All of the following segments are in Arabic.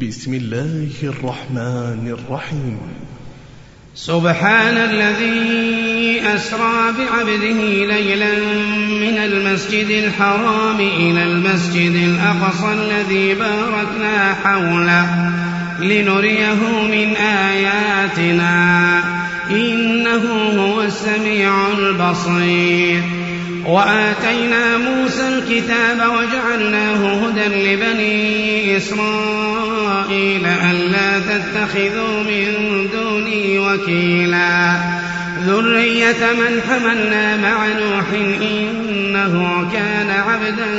بسم الله الرحمن الرحيم. سبحان الذي أسرى بعبده ليلا من المسجد الحرام إلى المسجد الأقصى الذي باركنا حوله لنريه من آياتنا. إنه هو السميع البصير. وآتينا موسى الكتاب وجعلناه هدى لبني إسرائيل. ألا تتخذوا من دوني وكيلا. ذرية من حملنا مع نوح إنه كان عبدا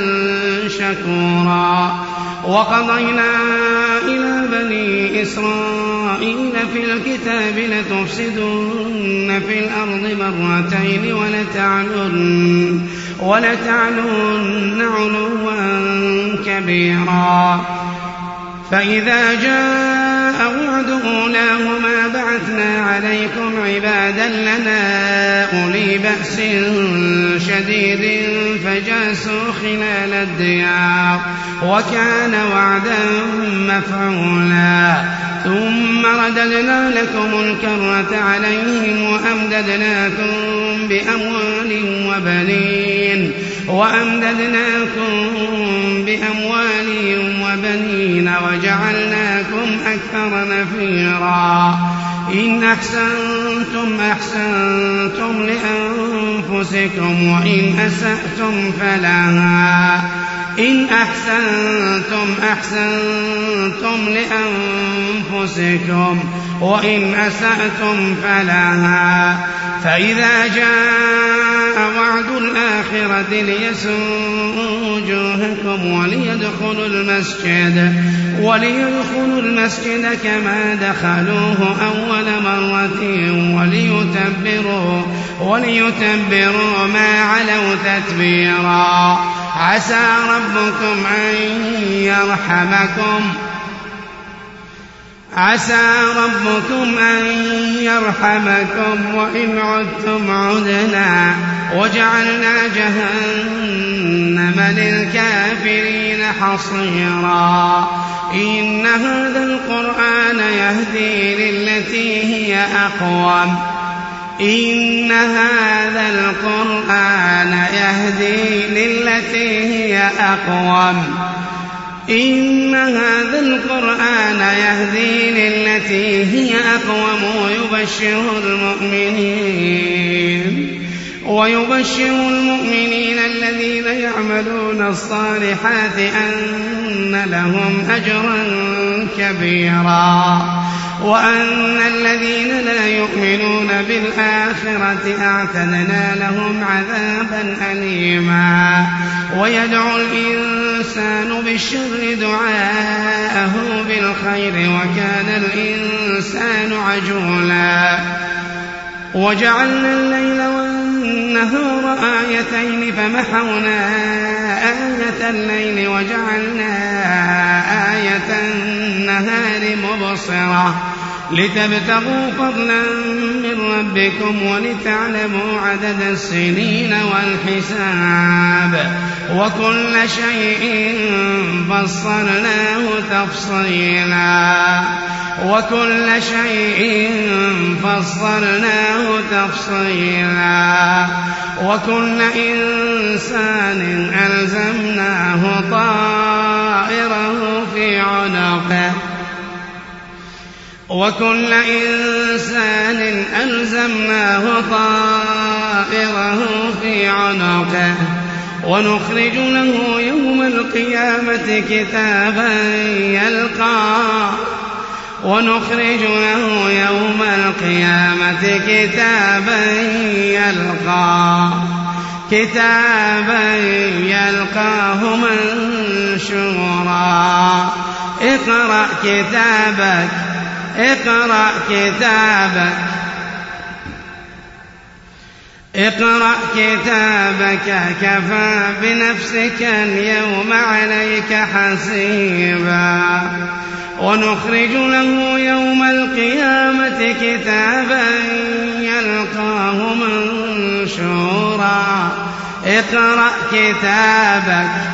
شكورا. وقضينا إلى بني إسرائيل في الكتاب لتفسدن في الأرض مرتين ولتعلن ولتعلن علوا كبيرا. فإذا جاء وعد أولاهما بعثنا عليكم عبادا لنا أولي بأس شديد فجاسوا خلال الديار وكان وعدا مفعولا. ثم رددنا لكم الكرة عليهم وأمددناكم بأموال وبنين. وأمددناكم بأموال وبنين وجعلناكم أكثر نفيرا. إن أحسنتم أحسنتم لأنفسكم وإن أسأتم فلها. إن أحسنتم أحسنتم لأنفسكم وإن أسأتم فلها. فإذا جاء وعد الآخرة ليسوء وجوهكم وليدخلوا المسجد. وليدخلوا المسجد كما دخلوه أول مرة وليتبروا وليتبروا ما علوا تتبيرا. عسى ربكم أن يرحمكم. عسى ربكم أن يرحمكم وإن عدتم عدنا وجعلنا جهنم للكافرين حصيرا. إن هذا القرآن يهدي للتي هي أقوم. إن هذا القرآن يهدي للتي هي أقوم. إن هذا القرآن يهدي للتي هي أقوم ويبشر المؤمنين. ويبشر المؤمنين الذين يعملون الصالحات أن لهم أجرا كبيرا وأن الذين لا يؤمنون بالآخرة أعتدنا لهم عذابا أليما ويدعو الإنسان بالشر دعاءه بالخير وكان الإنسان عجولا وجعلنا الليل آيتين فمحونا آية الليل وجعلنا آية النهار مبصرة. لتبتغوا فضلا من ربكم ولتعلموا عدد السنين والحساب وكل شيء فصلناه تفصيلا وكل شيء فصلناه تفصيلا وكل إنسان ألزمناه طائره في عنقه وكل إنسان ألزمناه طائره في عنقه. ونخرج له يوم القيامة كتابا يلقاه ونخرج له يوم القيامة كتابا يلقاه كتابا يلقاه منشورا. اقرأ كتابك اقرأ كتابك اقرأ كتابك كفى بنفسك اليوم عليك حسيبا. ونخرج له يوم القيامة كتابا يلقاه منشورا. اقرأ كتابك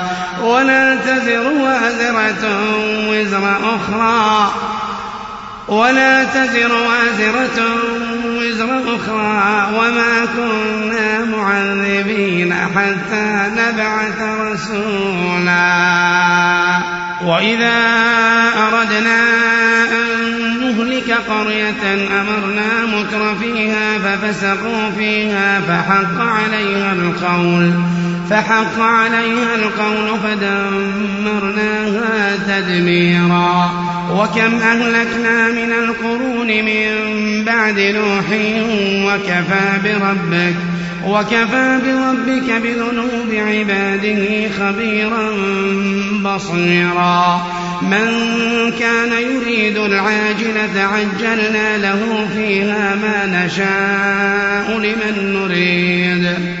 ولا تزر وازرة وزر أخرى. ولا تزر وازرة وزر أخرى. وما كنا معذبين حتى نبعث رسولا. وإذا أردنا أن نهلك قرية أمرنا متر فيها ففسقوا فيها فحق عليها القول. فحق عليها القول فدمرناها تدميرا. وكم أهلكنا من القرون من بعد نوح وكفى بربك وكفى بربك بذنوب عباده خبيرا بصيرا. من كان يريد العاجلة عجلنا له فيها ما نشاء لمن نريد.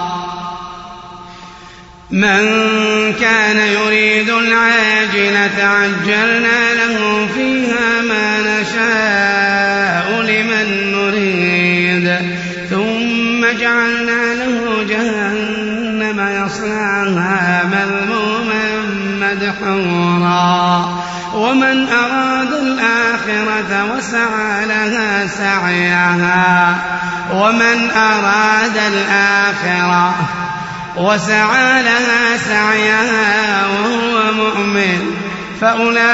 من كان يريد العاجلة عجلنا له فيها ما نشاء لمن نريد. ثم جعلنا له جهنم يصلاها مذموما مدحورا. ومن أراد الآخرة وسعى لها سعيها. ومن أراد الآخرة وسعى لها سعيها وهو مؤمن. فأولئك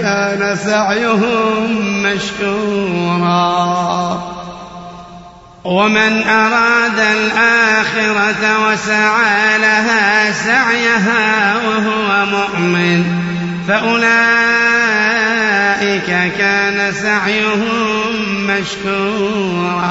كان سعيهم مشكورا. ومن أراد الآخرة وسعى لها سعيها وهو مؤمن. فأولئك كان سعيهم مشكورا.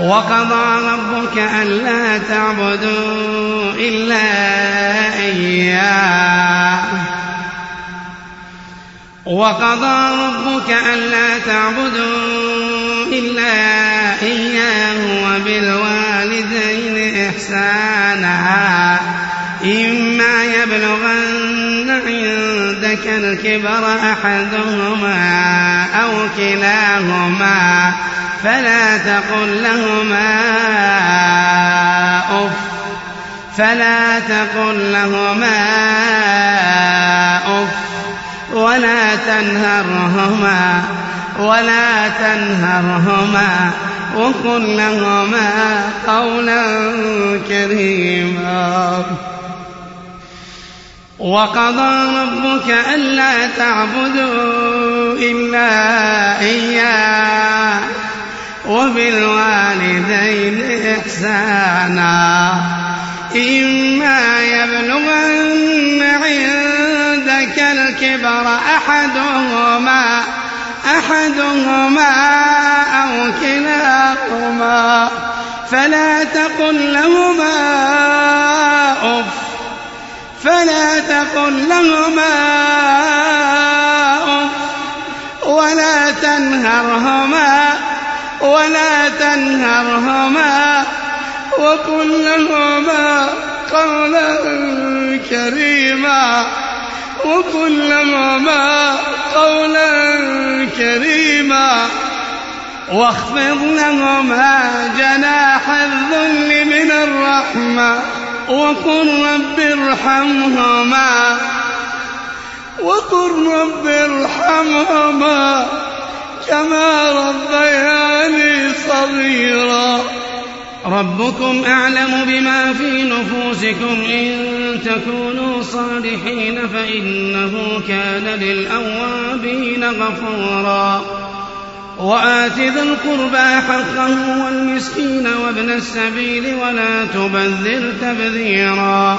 وقضى ربك ألا تعبدوا إلا إياه. وقضى ربك ألا تعبدوا إلا إياه وبالوالدين إحسانا. إما يبلغن عندك الكبر أحدهما أو كلاهما. فلا تقل لهما أف فلا تقل لهما أف ولا تنهرهما ولا تنهرهما وقل لهما قولا كريما. وقضى ربك ألا تعبدوا إلا إياه. وبالوالدين إحسانا. إما يبلغن عندك الكبر أحدهما أحدهما أو كلاهما فلا تقل لهما أف فلا تقل لهما أف ولا تنهرهما ولا تنهرهما وقل لهما قولا كريما وقل لهما قولا كريما واخفض لهما جناح الذل من الرحمة وقل رب ارحمهما وقل رب ارحمهما كما ربياني صغيرا. ربكم أعلم بما في نفوسكم. إن تكونوا صالحين فإنه كان للأوابين غفورا. وآت ذا القربى حقه والمسكين وابن السبيل ولا تبذر تبذيرا.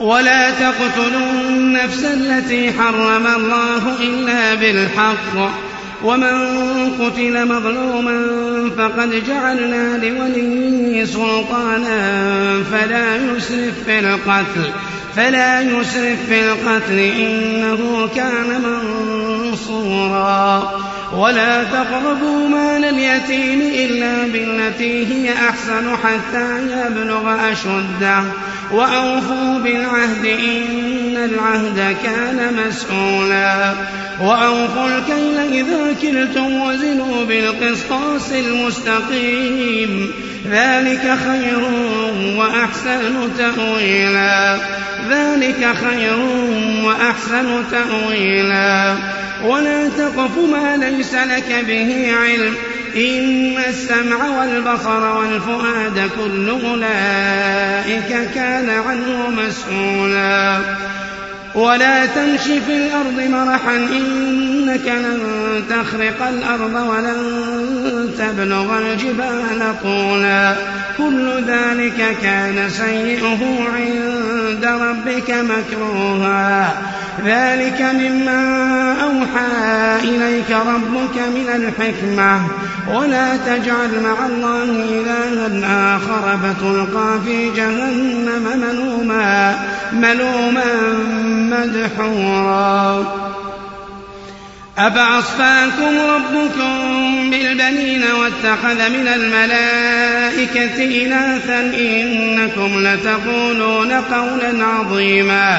ولا تقتلوا النفس التي حرم الله إلا بالحق. ومن قتل مظلوما فقد جعلنا لوليه سلطانا. فلا يسرف في القتل فلا يسرف في القتل إنه كان منصورا. ولا تقربوا مال اليتيم إلا بالتي هي أحسن حتى يبلغ أشده. وأوفوا بالعهد إن العهد كان مسؤولا. وأوفوا الكيل إذا كلتم وزنوا بالقسطاس المستقيم. ذلك خير وأحسن تأويلا. ذلك خير وأحسن تأويلا. ولا تقف ما ليس لك به علم. إن السمع والبصر والفؤاد كل أولئك كان عنه مسؤولا. ولا تمش في الأرض مرحا إنك لن تخرق الأرض ولن تبلغ الجبال طولا. كل ذلك كان سيئه عند ربك مكروها. ذلك مما أوحى إليك ربك من الحكمة. ولا تجعل مع الله إلها آخر فتلقى في جهنم ملوما ملوما مدحورا. أفأصفاكم ربكم بالبنين واتخذ من الملائكة إناثا إنكم لتقولون قولا عظيما.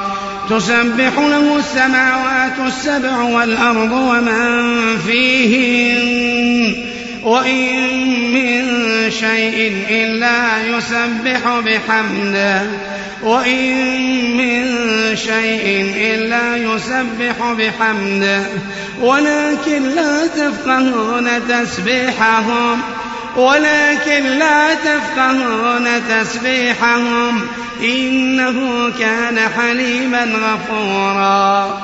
تسبح له السماوات السبع والأرض ومن فيهن وإن من شيء إلا يسبح بحمده وإن من شيء إلا يسبح بحمده ولكن لا تفقهون تسبيحهم. ولكن لا تفقهون تسبيحهم. إنه كان حليما غفورا.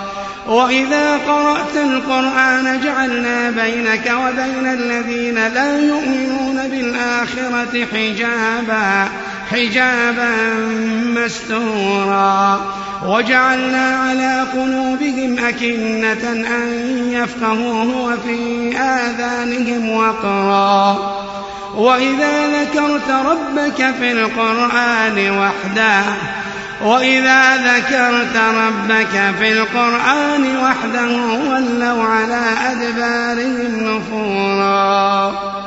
وإذا قرأت القرآن جعلنا بينك وبين الذين لا يؤمنون بالآخرة حجابا. حجابا مستورا. وجعلنا على قلوبهم أكنة أن يفقهوه وفي آذانهم وقرا. وإذا ذكرت ربك في القرآن وحده وإذا ذكرت ربك في القرآن وحده ولوا على أدبارهم نفورا.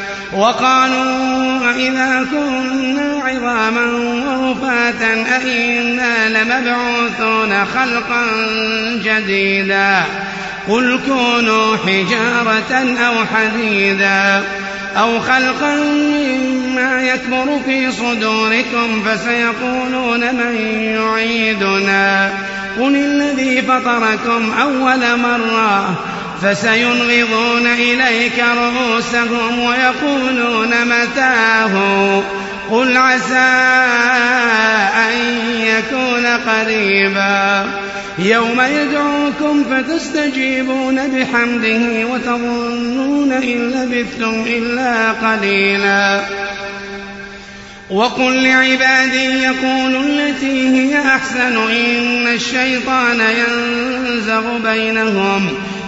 وقالوا أئذا كنا عظاما ورفاتا أئنا لمبعوثون خلقا جديدا قل كونوا حجارة أو حديدا أو خلقا مما يكبر في صدوركم فسيقولون من يعيدنا قل الذي فطركم أول مرة فسينغضون إليك رؤوسهم ويقولون متاه. قل عسى أن يكون قريبا. يوم يدعوكم فتستجيبون بحمده وتظنون إن لبثتم إلا قليلا. وقل لعبادي يقولوا التي هي أحسن إن الشيطان ينزغ بينهم.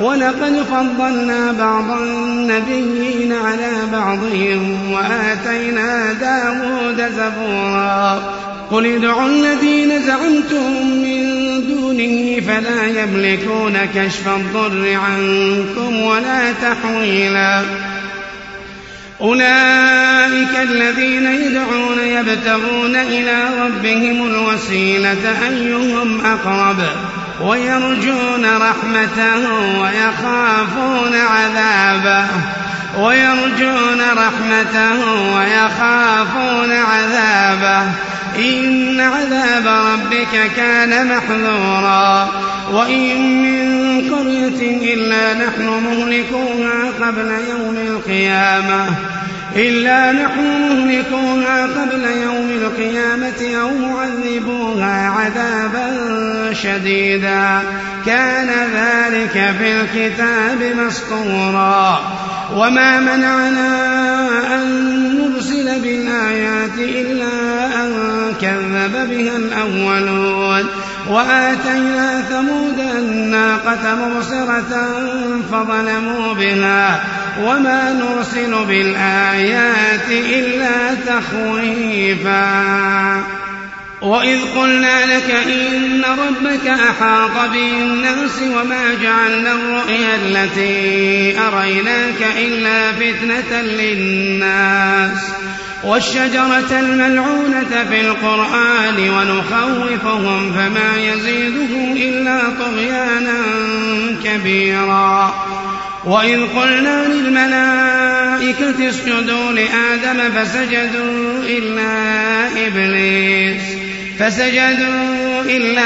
ولقد فضلنا بعض النبيين على بعضهم وآتينا داود زبورا. قل ادعوا الذين زعمتم من دونه فلا يملكون كشف الضر عنكم ولا تحويلا. أولئك الذين يدعون يبتغون إلى ربهم الوسيلة أيهم أقرب؟ ويرجون رحمته ويخافون عذابه. ويرجون رحمته ويخافون عذابه. إن عذاب ربك كان محذورا. وإن من قرية إلا نحن مهلكوها قبل يوم القيامة. إلا نحن مهلكوها قبل يوم القيامة أو معذبوها عذابا شديدا. كان ذلك في الكتاب مسطورا. وما منعنا أن نرسل بالآيات إلا أن كذب بها الأولون. وآتينا ثمود الناقة مبصرة فظلموا بها. وما نرسل بالآيات إلا تخويفا. وإذ قلنا لك إن ربك أحاط بالناس وما جعلنا الرؤيا التي أريناك إلا فتنة للناس. والشجرة الملعونة في القرآن ونخوفهم فما يزيدهم إلا طغيانا كبيرا. وإذ قلنا للملائكة اسجدوا لآدم فسجدوا إلا إبليس فسجدوا إلا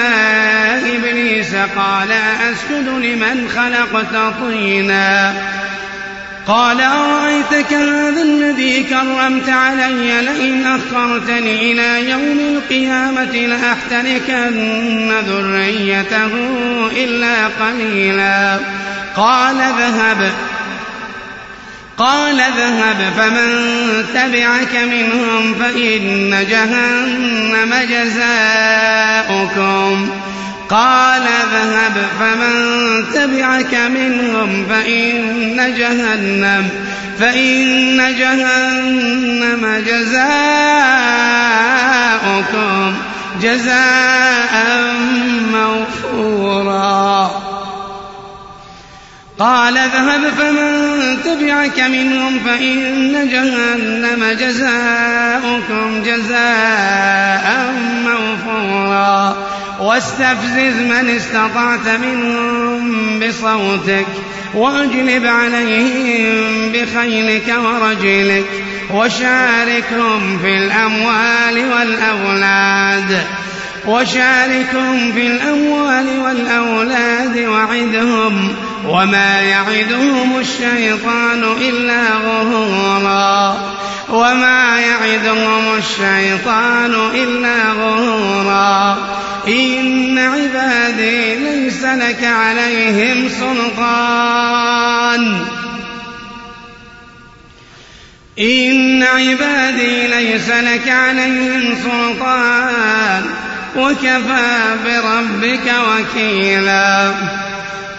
إبليس قال أسجد لمن خلقت طينا قال أرأيتك هذا الذي كرمت علي لئن أخرتني إلى يوم القيامة لأحتركن ذريته إلا قليلا قال ذهب قال ذهب فمن تبعك منهم فإن جهنم جزاؤكم. قال ذهب فمن تبعك منهم فإن جهنم فإن جهنم جزاؤكم. جزاء موفورا. قال ذهب فمن تبعك منهم فإن جهنم جزاؤكم جزاء موفورا. واستفزز من استطعت منهم بصوتك واجلب عليهم بخيلك ورجلك وشاركهم في الأموال والأولاد. وشاركهم في الأموال والأولاد وعدهم. وما يعدهم الشيطان إلا غرورا. وما يعدهم الشيطان إلا غرورا. إن عبادي ليس لك عليهم سلطان. إن عبادي ليس لك عليهم سلطان. وكفى بربك وكيلا.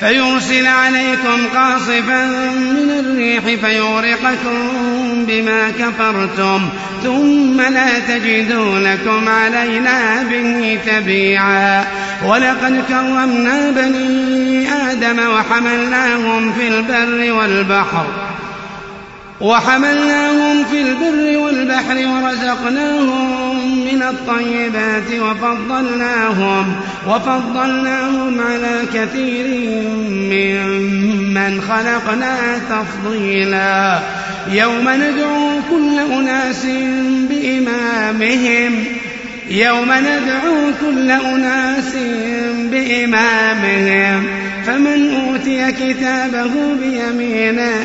فيرسل عليكم قاصفا من الريح فيغرقكم بما كفرتم ثم لا تجدوا لكم علينا به تبيعا. ولقد كرمنا بني آدم وحملناهم في البر والبحر. وحملناهم في البر والبحر ورزقناهم من الطيبات وفضلناهم وفضلناهم على كثير ممن خلقنا تفضيلا. يوم ندعو كل أناس بإمامهم يوم ندعو كل أناس بإمامهم فمن أوتي كتابه بيمينه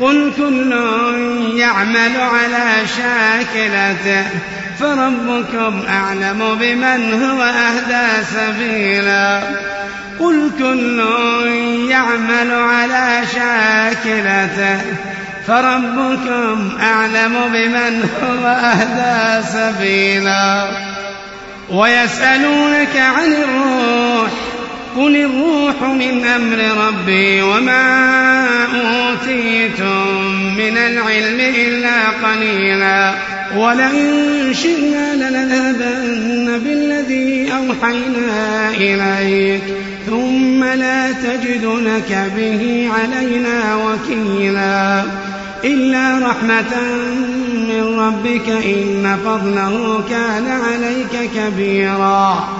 قل كل يعمل على شاكلته فربكم أعلم بمن هو أهدى سبيلا. قل كل يعمل على شاكلته فربكم أعلم بمن هو أهدى سبيلا. ويسألونك عن الروح قل الروح من أمر ربي وما أوتيتم من العلم إلا قليلا. ولئن شئنا لنذهبن بالذي أوحينا إليك ثم لا تجد لك به علينا وكيلا. إلا رحمة من ربك إن فضله كان عليك كبيرا.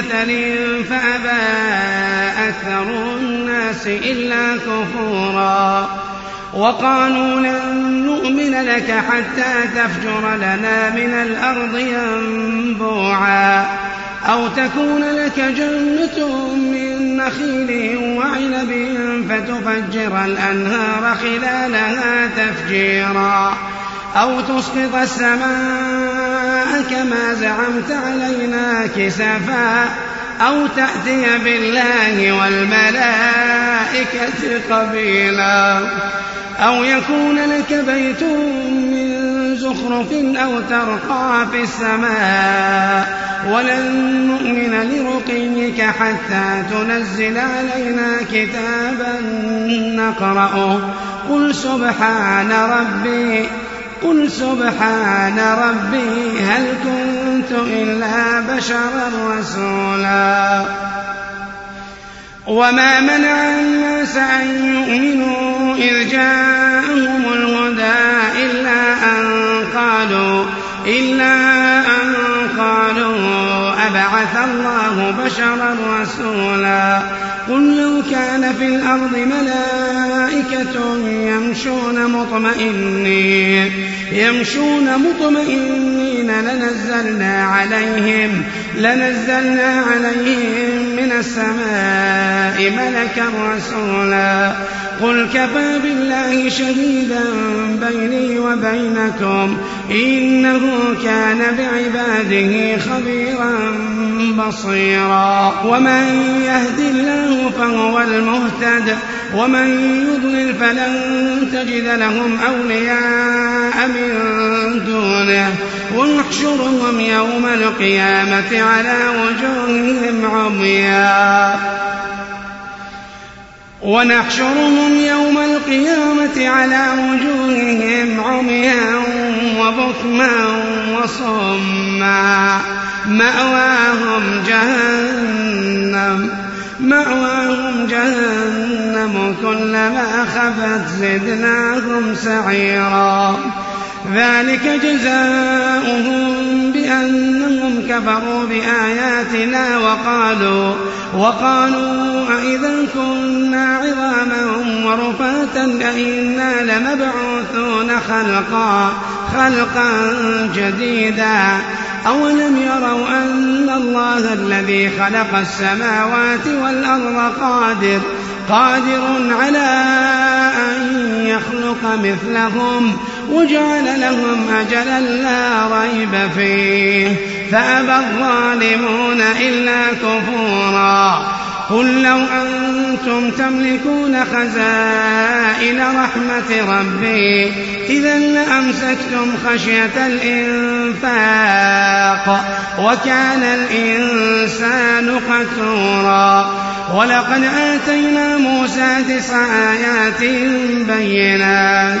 مثل فأبى أكثر الناس إلا كفورا وقالوا لن نؤمن لك حتى تفجر لنا من الأرض ينبوعا أو تكون لك جنة من نخيل وعنب فتفجر الأنهار خلالها تفجيرا أو تسقط السماء كما زعمت علينا كسفا أو تأتي بالله والملائكة قبيلا أو يكون لك بيت من زخرف أو ترقى في السماء ولن نؤمن لرقيك حتى تنزل علينا كتابا نقرأه. قل سبحان ربي قل سبحان ربي هل كنت إلا بشرا رسولا. وما منع الناس أن يؤمنوا إذ جاءهم الهدى إلا أن قالوا إلا أن قالوا أبعث الله بشرا رسولا. قل لو كان في الأرض ملائكة يمشون مطمئنين يمشون مطمئنين لنزلنا عليهم لنزلنا عليهم من السماء ملكا رسولا. قل كفى بالله شهيدا بيني وبينكم إنه كان بعباده خبيرا بصيرا. ومن يهد الله فهو المهتد ومن يضلل فلن تجد لهم أولياء من دونه. ونحشرهم يوم القيامة على وجوههم عميا ونحشرهم يوم القيامة على وجوههم عميا وبكما وصما. مأواهم جهنم مأواهم جهنم كلما خفت زدناهم سعيرا. ذلك جزاؤهم بأنهم كفروا بآياتنا وقالوا وقالوا أئذا كنا عظاما ورفاتا أئنا لمبعوثون خلقا خلقا جديدا أولم يروا أن الله الذي خلق السماوات والأرض قادر قادر على أن يخلق مثلهم وجعل لهم أجلا لا ريب فيه. فأبى الظالمون إلا كفورا. قل لو أنتم تملكون خزائن رحمة ربي إذا لأمسكتم خشية الإنفاق وكان الإنسان قتورا. ولقد آتينا موسى تسع آيات بينات.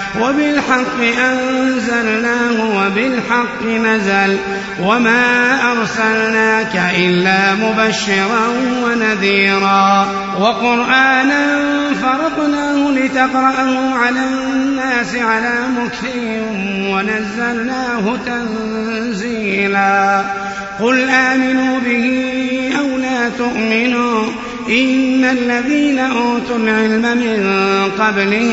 وبالحق أنزلناه وبالحق نزل وما أرسلناك إلا مبشرا ونذيرا وقرآنا فرقناه لتقرأه على الناس على مكث ونزلناه تنزيلا قل آمنوا به أو لا تؤمنوا إن الذين أوتوا العلم من قبله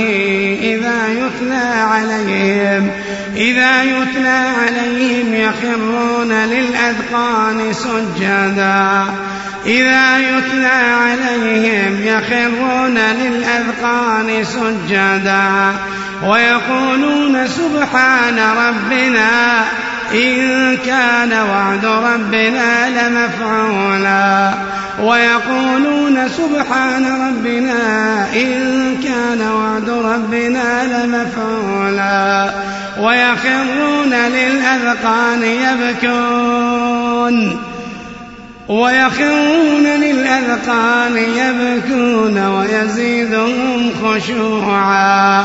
إذا يتلى عليهم إذا يتلى عليهم يخرون للأذقان سجدا. إذا يتلى عليهم يخرون للأذقان سجدا. ويقولون سبحان ربنا إن كان وعد ربنا لمفعولا ويقولون سبحان ربنا إن كان وعد ربنا لمفعولا ويخرون للأذقان يبكون ويخرون للأذقان يبكون ويزيدهم خشوعا